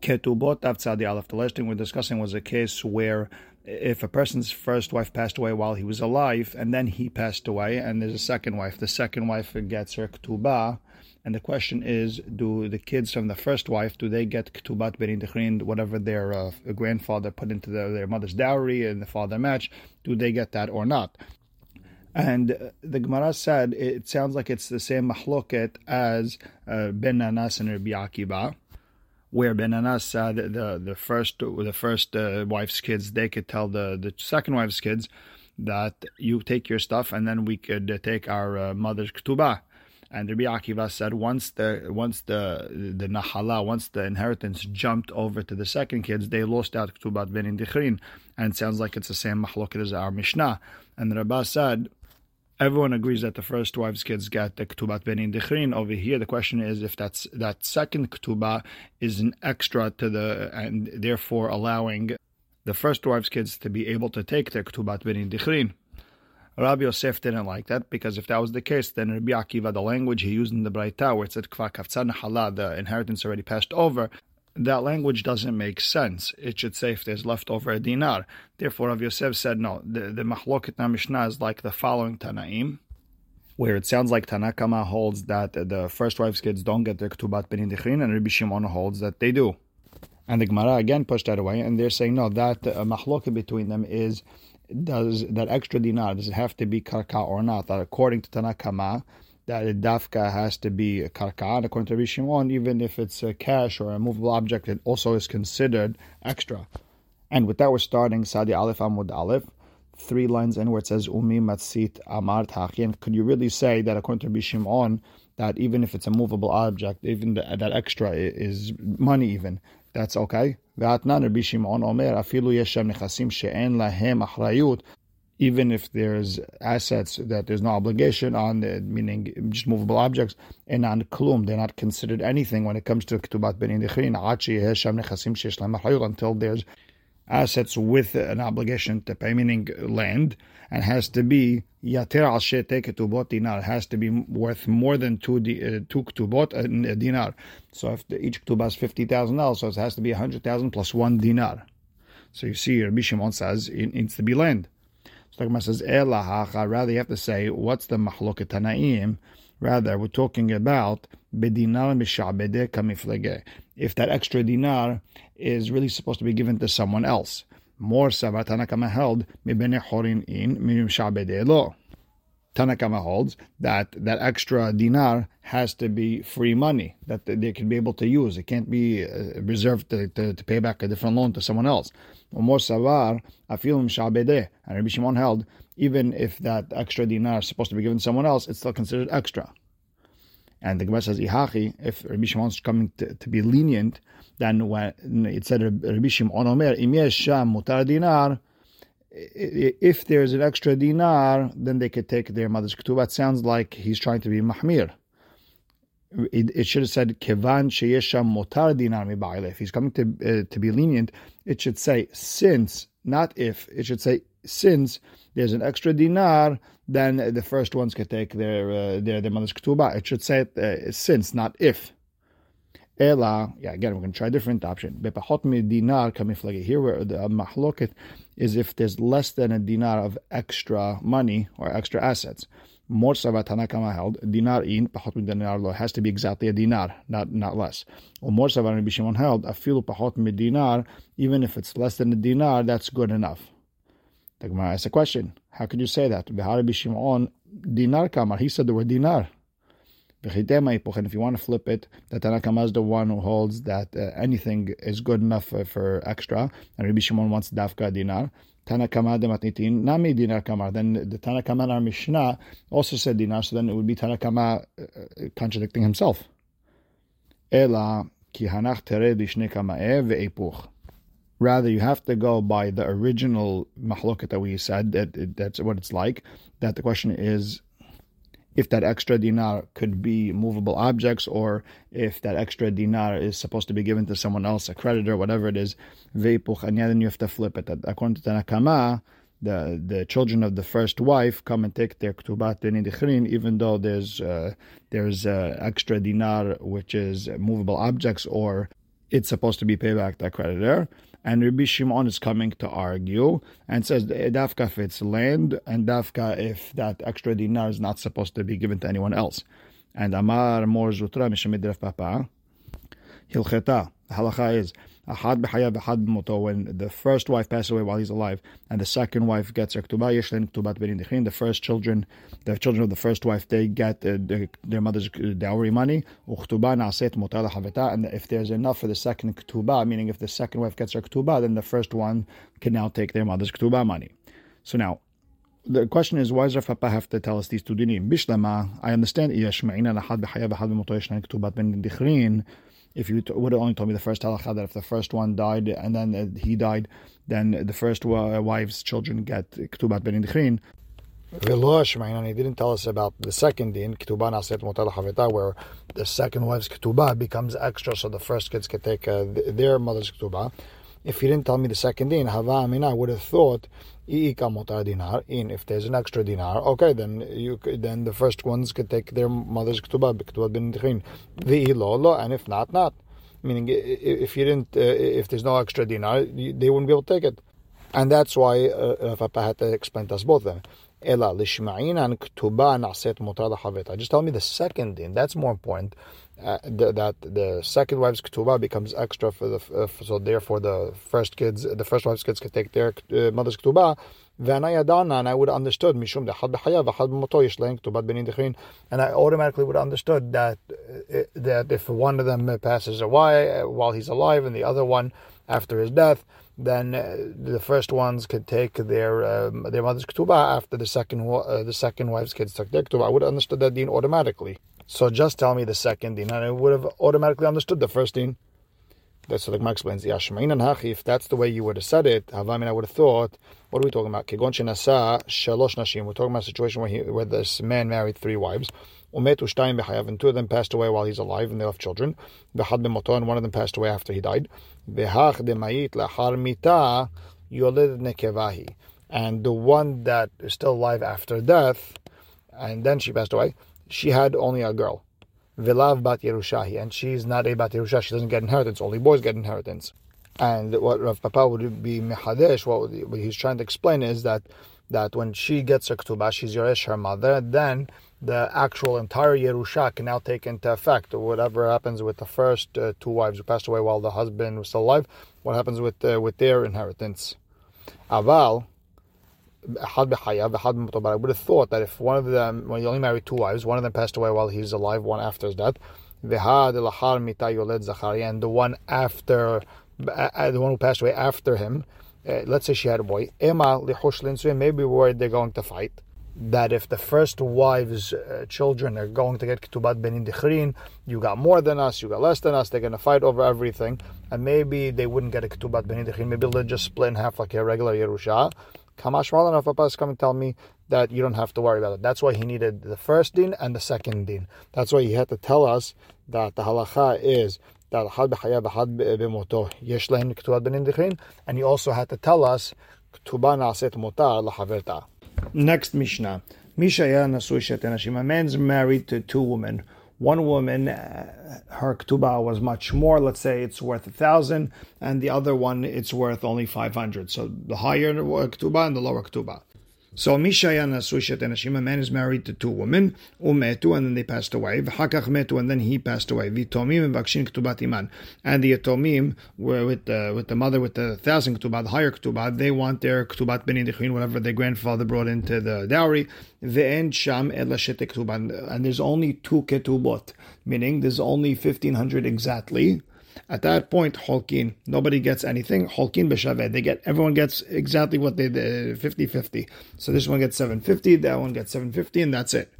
Ketubot Avtzadi Aleph. The last thing we're discussing was a case where if a person's first wife passed away while he was alive and then he passed away and there's a second wife, the second wife gets her ketubah. And the question is, do the kids from the first wife, do they get ketubat berin dechrin, whatever their uh, grandfather put into the, their mother's dowry and the father match, do they get that or not? And the Gemara said it sounds like it's the same mahloket as uh, Ben Nanas and Rabbi Akiva where Ben Nanas said the the first the first uh, wife's kids they could tell the the second wife's kids that you take your stuff and then we could uh, take our uh, mother's ketubah. And Rabbi Akiva said once the once the the nahala once the inheritance jumped over to the second kids they lost out benin dichrin and it sounds like it's the same mahloket as our Mishnah. And Rabbi said everyone agrees that the first wife's kids get the ktubat benin dichrin. Over here, the question is if that's that second ketubah is an extra to the and therefore allowing the first wife's kids to be able to take their ktubat benin dichrin. Rabbi Yosef didn't like that because if that was the case, then Rabbi Akiva, the language he used in the Braita, where it said kva kaftzan the inheritance already passed over, that language doesn't make sense. It should say if there's leftover a dinar. Therefore, Rav Yosef said no. The, the Mahloket Mishnah is like the following Tanaim, where it sounds like Tanakama holds that the first wife's kids don't get their Ktubat Benin and Rabbi Shimon holds that they do. And the Gemara again pushed that away, and they're saying no, that uh, between them is does that extra dinar, does it have to be karka or not? That according to Tanakama, that a dafka has to be a karka. According to Rabbi Shimon, even if it's a cash or a movable object, it also is considered extra. And with that, we're starting Sadi Aleph Amud Aleph, three lines in where it says Umi Matsit Amar Tachin. Could you really say that according to Rabbi Shimon, that even if it's a movable object, even the, that extra is money, even that's okay? Even if there's assets that there's no obligation on, uh, meaning just movable objects, and on klum, they're not considered anything when it comes to ktubat ben until there's assets with an obligation to pay, meaning land, and has to be yatir al ketubot dinar, has to be worth more than two uh, two ketubot a uh, uh, dinar. So if the, each ketubah is fifty thousand dollars, so it has to be a hundred thousand plus one dinar. So you see, Rabbi Shimon says it needs to be land. The Gemara says, Rather, you have to say, what's the mahloket tanaim? Rather, we're talking about bedinar mishabede kamiflege. If that extra dinar is really supposed to be given to someone else. More savatana kama held horin in mimshabede lo. Tanakama holds that that extra dinar has to be free money that they can be able to use. It can't be uh, reserved to, to, to, pay back a different loan to someone else. Umor savar afilim shabedeh. And Rabbi Shimon held even if that extra dinar is supposed to be given to someone else, it's still considered extra. And the Gemara says, Ihachi, if Rabbi Shimon is coming to, to, be lenient, then when it said Rabbi Shimon Omer, im sham mutar dinar, if there's an extra dinar, then they could take their mother's ketubah. It sounds like he's trying to be mahmir. It, it should have said kevan sheyesha motar dinar. If he's coming to uh, to be lenient, it should say since, not if. It should say since there's an extra dinar, then the first ones can take their uh, their, their mother's ketubah. It should say uh, since, not if. Ela, yeah, again, we're going to try a different option. Here, where the mahloket is if there's less than a dinar of extra money or extra assets. More savatana kama held dinar in pahot mi dinar lo has to be exactly a dinar, not not less. Or more savat Rabbi Shimon held afilu pahot mi dinar, even if it's less than a dinar, that's good enough. The Gemara asks a question: How could you say that? Rabbi Shimon dinar kamar. He said the word dinar. And if you want to flip it, the Tanakama is the one who holds that uh, anything is good enough for, for extra, and Rabbi Shimon wants dafka dinar. Tanakama de matnitin nami dinar kamar. Then the Tanakama in our Mishnah also said dinar, so then it would be Tanakama uh, uh contradicting himself. Rather, you have to go by the original mahloket that we said that that's what it's like. That the question is if that extra dinar could be movable objects or if that extra dinar is supposed to be given to someone else, a creditor, whatever it is, and then you have to flip it. According to Tanakama, the the children of the first wife come and take their ktubat in even though there's uh, there's uh, extra dinar which is movable objects or it's supposed to be paid back that creditor. And Rabbi Shimon is coming to argue and says eh, dafka if it's land and dafka if that extra dinar is not supposed to be given to anyone else. And Amar Mor Zutra Mishamid Papa Hilcheta. The halacha is Ahad b'chayav, ahad b'moto. When the first wife passes away while he's alive, and the second wife gets her ketubah, yeshlen ketubat benin The first children, the children of the first wife, they get uh, the, their mother's dowry money. Uchtubah naaset motar haveta. And if there's enough for the second ketubah, meaning if the second wife gets her ketubah, then the first one can now take their mother's ketubah money. So now, the question is, why does Rav Papa have to tell us these two dinim? Bishlama, I understand, yashma'ina lahad b'chayav, ahad b'moto yeshlen ketubat benin if you would have only told me the first halacha that if the first one died and then uh, he died, then the first uh, wife's children get ktubat ben indchrin. And he didn't tell us about the second din, where the second wife's ketubah becomes extra, so the first kids can take uh, their mother's ketubah. If he didn't tell me the second din, hava amina, I would have thought dinar. In if there's an extra dinar, okay, then you then the first ones could take their mother's ketubah, ketubah bin dichin, lo and if not, not. Meaning, if you didn't, uh, if there's no extra dinar, they wouldn't be able to take it, and that's why uh, Papa had to explain to us both them. Ela and ketubah naset mutar Just tell me the second din. That's more important uh, that the second wife's ketubah becomes extra for the uh, so therefore the first kids the first wife's kids can take their uh, mother's ketubah then I adana and I would have understood mishum and I automatically would have understood that uh, that if one of them passes away uh, while he's alive and the other one after his death then uh, the first ones could take their um, their mother's ketubah after the second the second wife's kids took their ketubah. I would have understood that deen automatically. So just tell me the second din, and I would have automatically understood the first din. That's what the Gemara explains. If that's the way you would have said it, I mean, I would have thought, what are we talking about? Kegon shenasa shalosh nashim. We're talking about a situation where, he, where this man married three wives. Umetu shtayim and two of them passed away while he's alive, and they left children. V'had b'moto, and one of them passed away after he died. V'hach demayit lachar yolid nekevahi. And the one that is still alive after death, and then she passed away, she had only a girl. Vilav bat Yerushahi, and she's not a bat Yerusha, she doesn't get inheritance, only boys get inheritance. And what Rav Papa would be Mehadesh, what he's trying to explain is that that when she gets her ketubah, she's Yoresh, her mother, then the actual entire Yerusha can now take into effect. Whatever happens with the first uh, two wives who passed away while the husband was still alive, what happens with uh, with their inheritance. Aval, but I would have thought that if one of them, when you only married two wives, one of them passed away while he's alive, one after his death, and the one after, uh, the one who passed away after him, uh, let's say she had a boy, maybe where they're going to fight. That if the first wife's uh, children are going to get ketubat benin dichrin, you got more than us, you got less than us, they're going to fight over everything, and maybe they wouldn't get a ketubat benin maybe they'll just split in half like a regular Yerusha. Kamash Malan Papa is coming to tell me that you don't have to worry about it. That's why he needed the first din and the second din. That's why he had to tell us that the halacha is that had b'chayav had b'moto yesh lehem ketubah benin and he also had to tell us ketubah naaset motar lahaverta. Next Mishnah. Misha A man's married to two women one woman, uh, her ketubah was much more. Let's say it's worth a thousand, and the other one it's worth only five hundred. So the higher ketubah and the lower ketubah. So Mishayan Asushat Enashim, a man is married to two women, Umetu, and then they passed away, V'hakach Metu, and then he passed away, V'tomim and Vakshin Ktubat Iman. And the Tomim were with the, with the mother with the thousand Ktubah, the higher Ktubah, they want their Ktubat Benin Dechin, whatever their grandfather brought into the dowry, Ve'en Sham El Ktubah. And there's only two Ketubot, meaning there's only 1500 exactly. At that point, Holkin, nobody gets anything. Holkin b'shaveh, they get everyone gets exactly what they did, 50-50. So this one gets 750, that one gets 750, and that's it.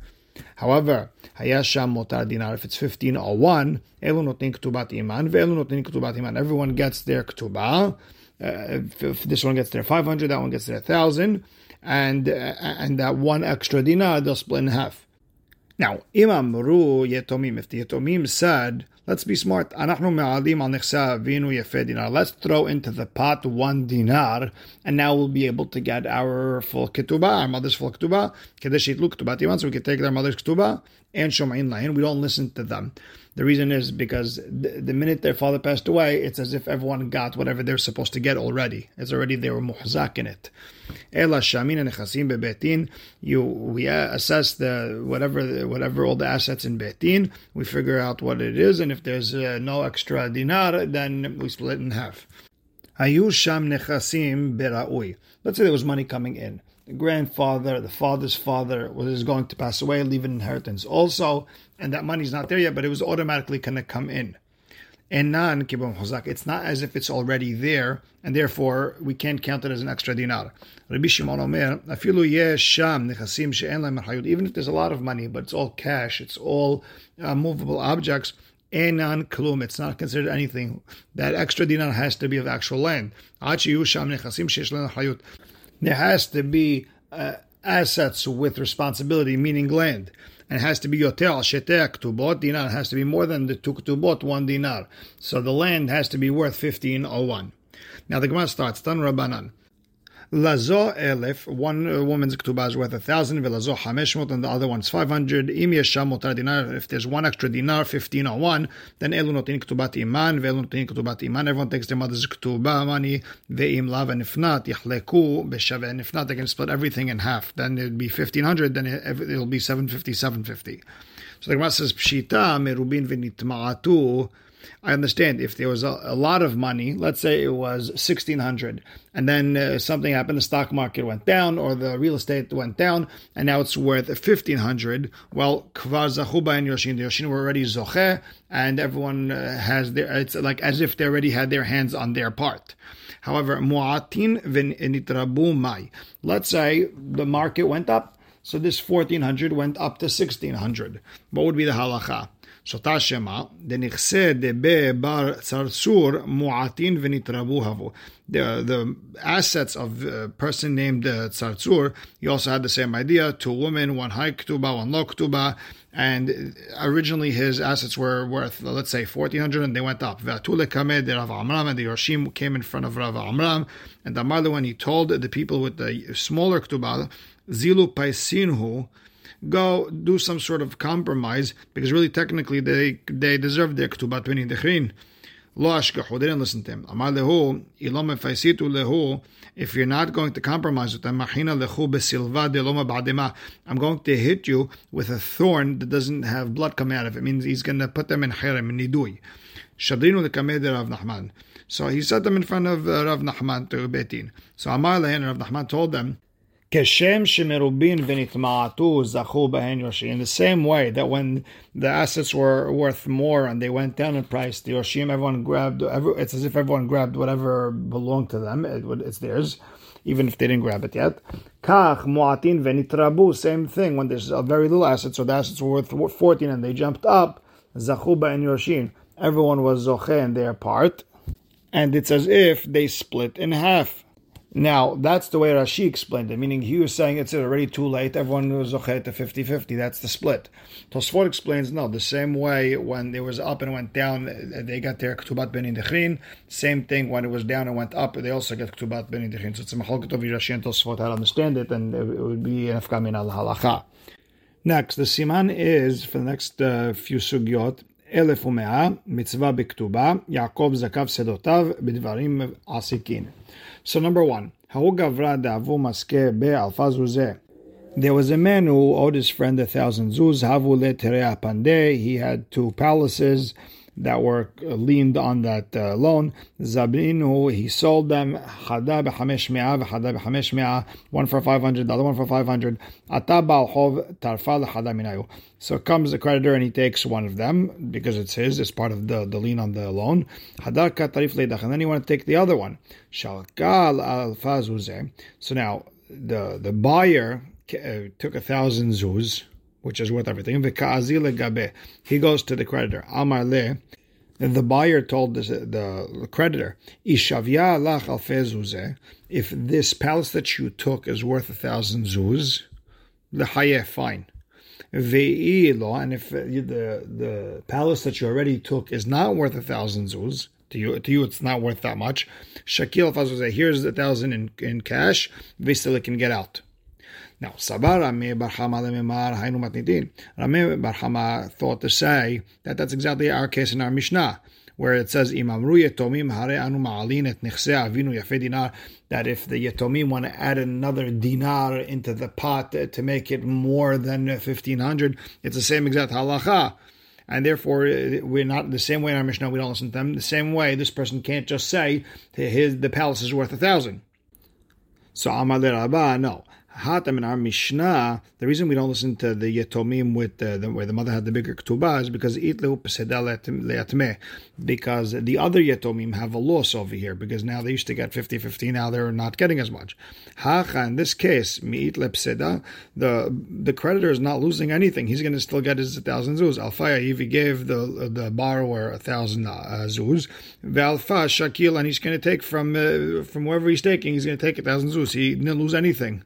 However, Hayasham Motar Dinar, if it's 15 or 1, Elu Notnin Ktubat Iman, Ve'elu Notnin Ktubat Iman. Everyone gets their Ktubah. Uh, if, if, this one gets their 500, that one gets their 1000, and, uh, and that one extra dinar, they'll split in half. Now, Imam Ru Yetomim, if the Yetomim said, let's be smart, Let's throw into the pot one dinar, and now we'll be able to get our full ketubah, our mother's full ketubah, so we can take their mother's ketubah, and Shoma'in Lain, we don't listen to them. The reason is because the, the, minute their father passed away, it's as if everyone got whatever they're supposed to get already. It's already they were muhzak in it. Ela shamin nechasim bebetin. You we assess the whatever whatever all the assets in betin. We figure out what it is, and if there's uh, no extra dinar, then we split it in half. Hayu sham nechasim bera'ui. Let's say there was money coming in the grandfather, the father's father was going to pass away, leave an inheritance also, and that money's not there yet, but it was automatically going to come in. And non it's not as if it's already there, and therefore we can't count it as an extra dinar. Rabbi Shimon Omer, even if there's a lot of money, but it's all cash, it's all uh, movable objects, Enan klum. It's not considered anything. That extra dinar has to be of actual land there has to be uh, assets with responsibility, meaning land. And it has to be yoter sheter ktubot dinar. It has to be more than the two ktubot, one dinar. So the land has to be worth 1501. Now the Gemara starts, Tan Rabbanan. Lazo elef, one uh, woman's ketubah is worth a thousand, velazo hameshmot, and the other one's five hundred. Im yesham motar dinar, if there's one extra dinar, fifteen or one, then elu notin ketubat iman, ve'elu notin ketubat iman. Everyone takes their mother's ketubah money, ve'im lav, and if not, yachleku b'shaveh, and if not, they can split everything in half. Then it'd be fifteen hundred, then it'll be seven fifty, seven fifty. So the Gemara says, pshita merubin v'nitma'atu, I understand if there was a, a, lot of money, let's say it was 1600 and then uh, something happened, the stock market went down or the real estate went down and now it's worth 1500. Well, kvar zachuba and Yoshin, the were already zoche and everyone uh, has their, it's like as if they already had their hands on their part. However, mu'atin v'nitrabu mai. Let's say the market went up. So this 1400 went up to 1600. What would be the halacha? שותה שמה, דנכסה דבה בר צרצור מועטין ונתרבו הבו. The, the assets of a person named uh, Tzartzur, he also had the same idea, two women, one high ktuba, one low ktuba, and originally his assets were worth, let's say, 1400 and they went up. Vatule kamed de Rav Amram, and the Yorshim came in front of Rav Amram, and the mother, when he told the people with the smaller ktuba, zilu paisinhu, go do some sort of compromise because really technically they they deserve their ktubat b'nei dechrin. Lo ashkahu, they didn't listen to him. Amar lehu, ilom efaisitu lehu, if you're not going to compromise with them, machina lehu besilva deloma ba'dema, I'm going to hit you with a thorn that doesn't have blood coming out of it. It means he's going to put them in cherem, in nidui. Shadrinu lekameh Rav Nachman. So he set them in front of uh, Rav Nachman to Betin. So Amar lehen, Rav Nachman told them, in the same way that when the assets were worth more and they went down in price, the Yoshim, everyone grabbed, it's as if everyone grabbed whatever belonged to them, it, it's theirs, even if they didn't grab it yet. Same thing, when there's a very little assets, so the assets were worth 14 and they jumped up, zachuba and Yoshim, everyone was zoche in their part, and it's as if they split in half. Now, that's the way Rashi explained it, meaning he was saying it's already too late, everyone was okay to 50 50, that's the split. Tosfot explains no, the same way when it was up and went down, they got their Ktubat Ben Indechrin, same thing when it was down and went up, they also get Ktubat Ben Indechrin. So it's a Machalkat of Rashi and Tosfot how to understand it, and it would be an Afkamin al Halacha. Next, the Siman is, for the next uh, few sugyot, אלף ומאה, מצווה בכתובה, יעקב זקף שדותיו בדברים עסיקין. So number one, there was a man who owed his friend a thousand zuz. He had two palaces that were leaned on that uh, loan. Zabrinu, he sold them. One for 500, the other one for 500. Ata minayu. So comes the creditor and he takes one of them because it's his, it's part of the, the lien on the loan. Hadar. And then you want to take the other one. So now the, the buyer uh, took a thousand zuz which is worth everything. He goes to the creditor. Amar le. The buyer told the, the creditor, If this palace that you took is worth a thousand zuz, the hayeh, fine. And if the, the palace that you already took is not worth a thousand zuz, to you, to you, it's not worth that much. Shakil Fazuzeh, here's a thousand in, in cash. Still can get out. Now, Sabar Rami bar Hama Lemimar Hainu Matnitin. Rami bar Hama thought to say that that's exactly our case in our Mishnah, where it says Imamru Yetomim Hare Anu Ma'alin et Nichse Avinu Yafe Dinar, that if the Yetomim want to add another dinar into the pot to make it more than 1500, it's the same exact halacha and therefore we're not the same way in our Mishnah. We don't listen to them the same way. This person can't just say his the palace is worth a thousand. So Amar Rabba, no. Hatam in our Mishnah, the reason we don't listen to the Yetomim with the, where the mother had the bigger ketubah is because because the other Yetomim have a loss over here because now they used to get 50-50, now they're not getting as much. Hacha, in this case, the the creditor is not losing anything. He's going to still get his thousand zuz. Alfaya, if he gave the the borrower a thousand uh, zuz, Valfa Shakil, and he's going to take from uh, from wherever he's taking, he's going to take a thousand zuz. He didn't lose anything.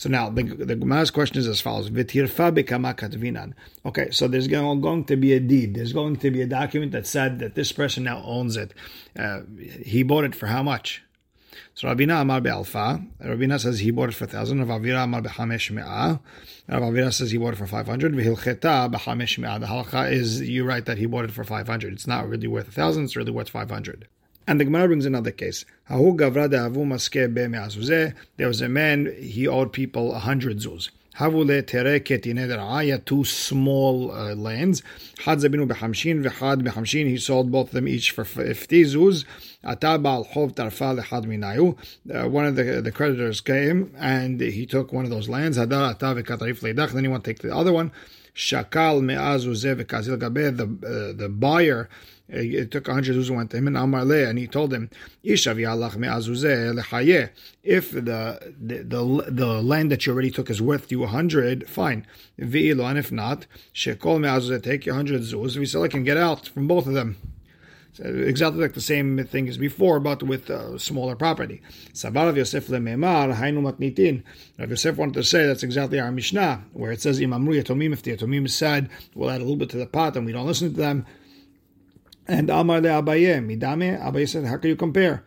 So now the, the Gemara's question is as follows: V'tirfa katvinan. Okay, so there's going to be a deed. There's going to be a document that said that this person now owns it. Uh, he bought it for how much? So Rabina Amar be'alfa. Rabina says he bought it for thousand. Rav Avira Amar be'chamesh me'ah. Rav Avira says he bought it for five hundred. V'hilcheta be'chamesh me'ah. The halacha is you're right that he bought it for five hundred. It's not really worth a thousand. It's really worth five hundred. And the Gemara brings another case. There was a man, he owed people a hundred zuz. Havule tere two small uh, lands. Behamshin behamshin. He sold both of them each for fifty zuz. Ataba hov tarfa. Uh, one of the the creditors came and he took one of those lands. Hadar leidach. Then he want to take the other one. Shakal gabe. The uh, the buyer it took a hundred zuz went to him and Amar Le, and he told him. If the, the the the land that you already took is worth you a hundred, fine. Ve'ilo, and if not, shekol me'azuzeh, take your hundred zuz. We still can get out from both of them. So exactly like the same thing as before, but with smaller property. Yosef hainu. Rav Yosef wanted to say that's exactly our Mishnah, where it says imamru yatomim. If the yatomim said, we'll add a little bit to the pot and we don't listen to them, and Amar le Abaye, Midame, Abaye said, how can you compare?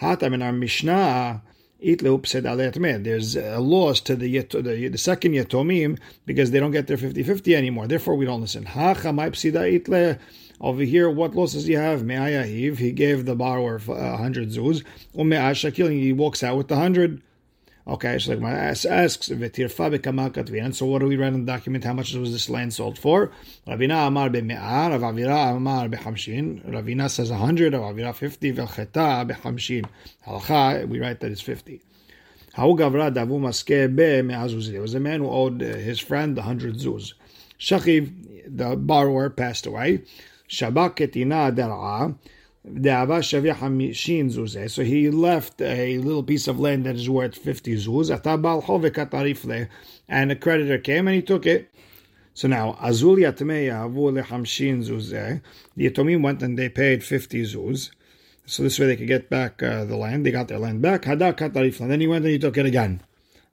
Hatam in our Mishnah, Itlup said Aletme. There's a loss to the, yet, the, the second Yetomim because they don't get their 50-50 anymore. Therefore, we don't listen. Over here, what loss does he have? Me'ayahiv. He gave the borrower 100 zuz. Ume'ashakil. He walks out with the 100. Okay, so like my ass asks, bekama So what do we write in the document? How much was this land sold for? Ravina Amar be'me'ah, Rav Avira Amar be'hamshin. Ravina says 100, Rav Avira 50, ve'cheta be'hamshin. Halacha, we write that it's 50. How gavra davu maske be'me'ah There was a man who owed uh, his friend 100 zuz. Shachiv, the borrower, passed away. Shabak ketina. So he left a little piece of land that is worth 50 zuz. And a creditor came and he took it. So now, Azul. The Yatomim went and they paid 50 zuz. So this way they could get back uh, the land. They got their land back. And then he went and he took it again.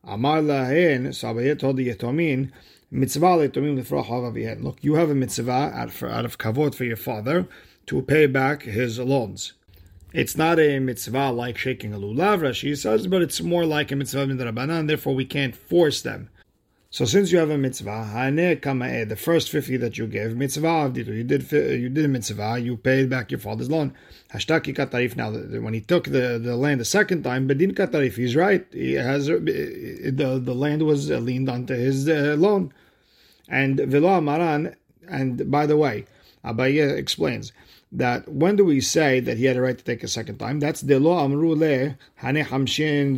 Amar Lahen, so Abayet told the Yatomim, Mitzvah Look, you have a mitzvah out out of kavod for your father to pay back his loans. It's not a mitzvah like shaking a lulav, Rashi says, but it's more like a mitzvah in the Rabbanan, therefore we can't force them. So since you have a mitzvah, eh, the first 50 that you gave, mitzvah you did you did a mitzvah, you paid back your father's loan. Hashtaki katarif. Now, when he took the, the land the second time, bedin katarif, he's right. He has uh, the the land was uh, leaned onto his uh, loan, and velo maran. And by the way, Abaye explains that when do we say that he had a right to take a second time? That's the law amru le hane hamshin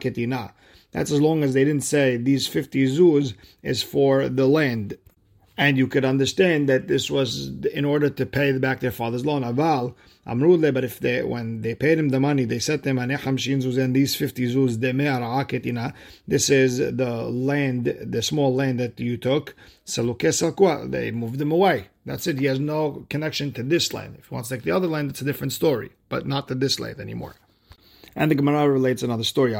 ketina. That's as long as they didn't say these 50 zuz is for the land. And you could understand that this was in order to pay back their father's loan. Aval, amrule, but if they, when they paid him the money, they said to him, and these 50 zuz, aketina. this is the land, the small land that you took. They moved them away. That's it. He has no connection to this land. If he wants to take the other land, it's a different story, but not to this land anymore. And the Gemara relates another story.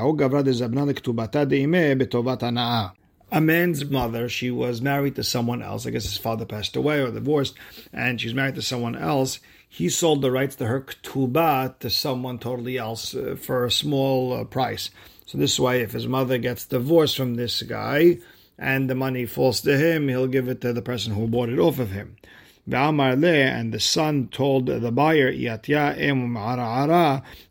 A man's mother, she was married to someone else. I guess his father passed away or divorced, and she's married to someone else. He sold the rights to her ketubah to someone totally else uh, for a small uh, price. So this way, if his mother gets divorced from this guy and the money falls to him, he'll give it to the person who bought it off of him. And the son told the buyer,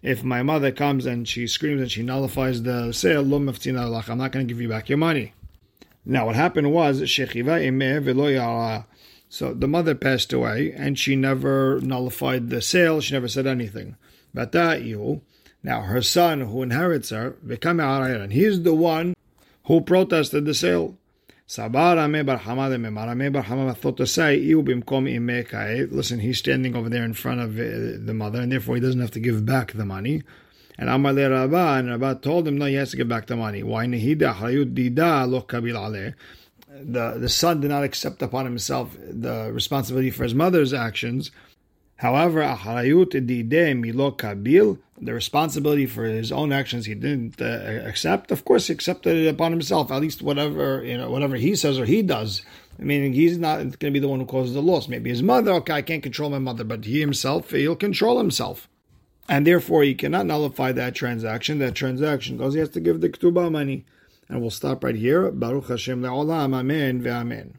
If my mother comes and she screams and she nullifies the sale, I'm not going to give you back your money. Now, what happened was, so the mother passed away and she never nullified the sale, she never said anything. But that you now, her son who inherits her, and he's the one who protested the sale. thought to say, listen, he's standing over there in front of uh, the mother, and therefore he doesn't have to give back the money. And Amar le Rabba, and Rabba told him, no, he has to give back the money. Why? The, the son did not accept upon himself the responsibility for his mother's actions. However, the responsibility for his own actions he didn't uh, accept. Of course, he accepted it upon himself. At least whatever you know, whatever he says or he does. I mean, he's not going to be the one who causes the loss. Maybe his mother. Okay, I can't control my mother, but he himself, he'll control himself, and therefore he cannot nullify that transaction. That transaction because He has to give the ketubah money, and we'll stop right here. Baruch Hashem le'olam. Amen ve'amen.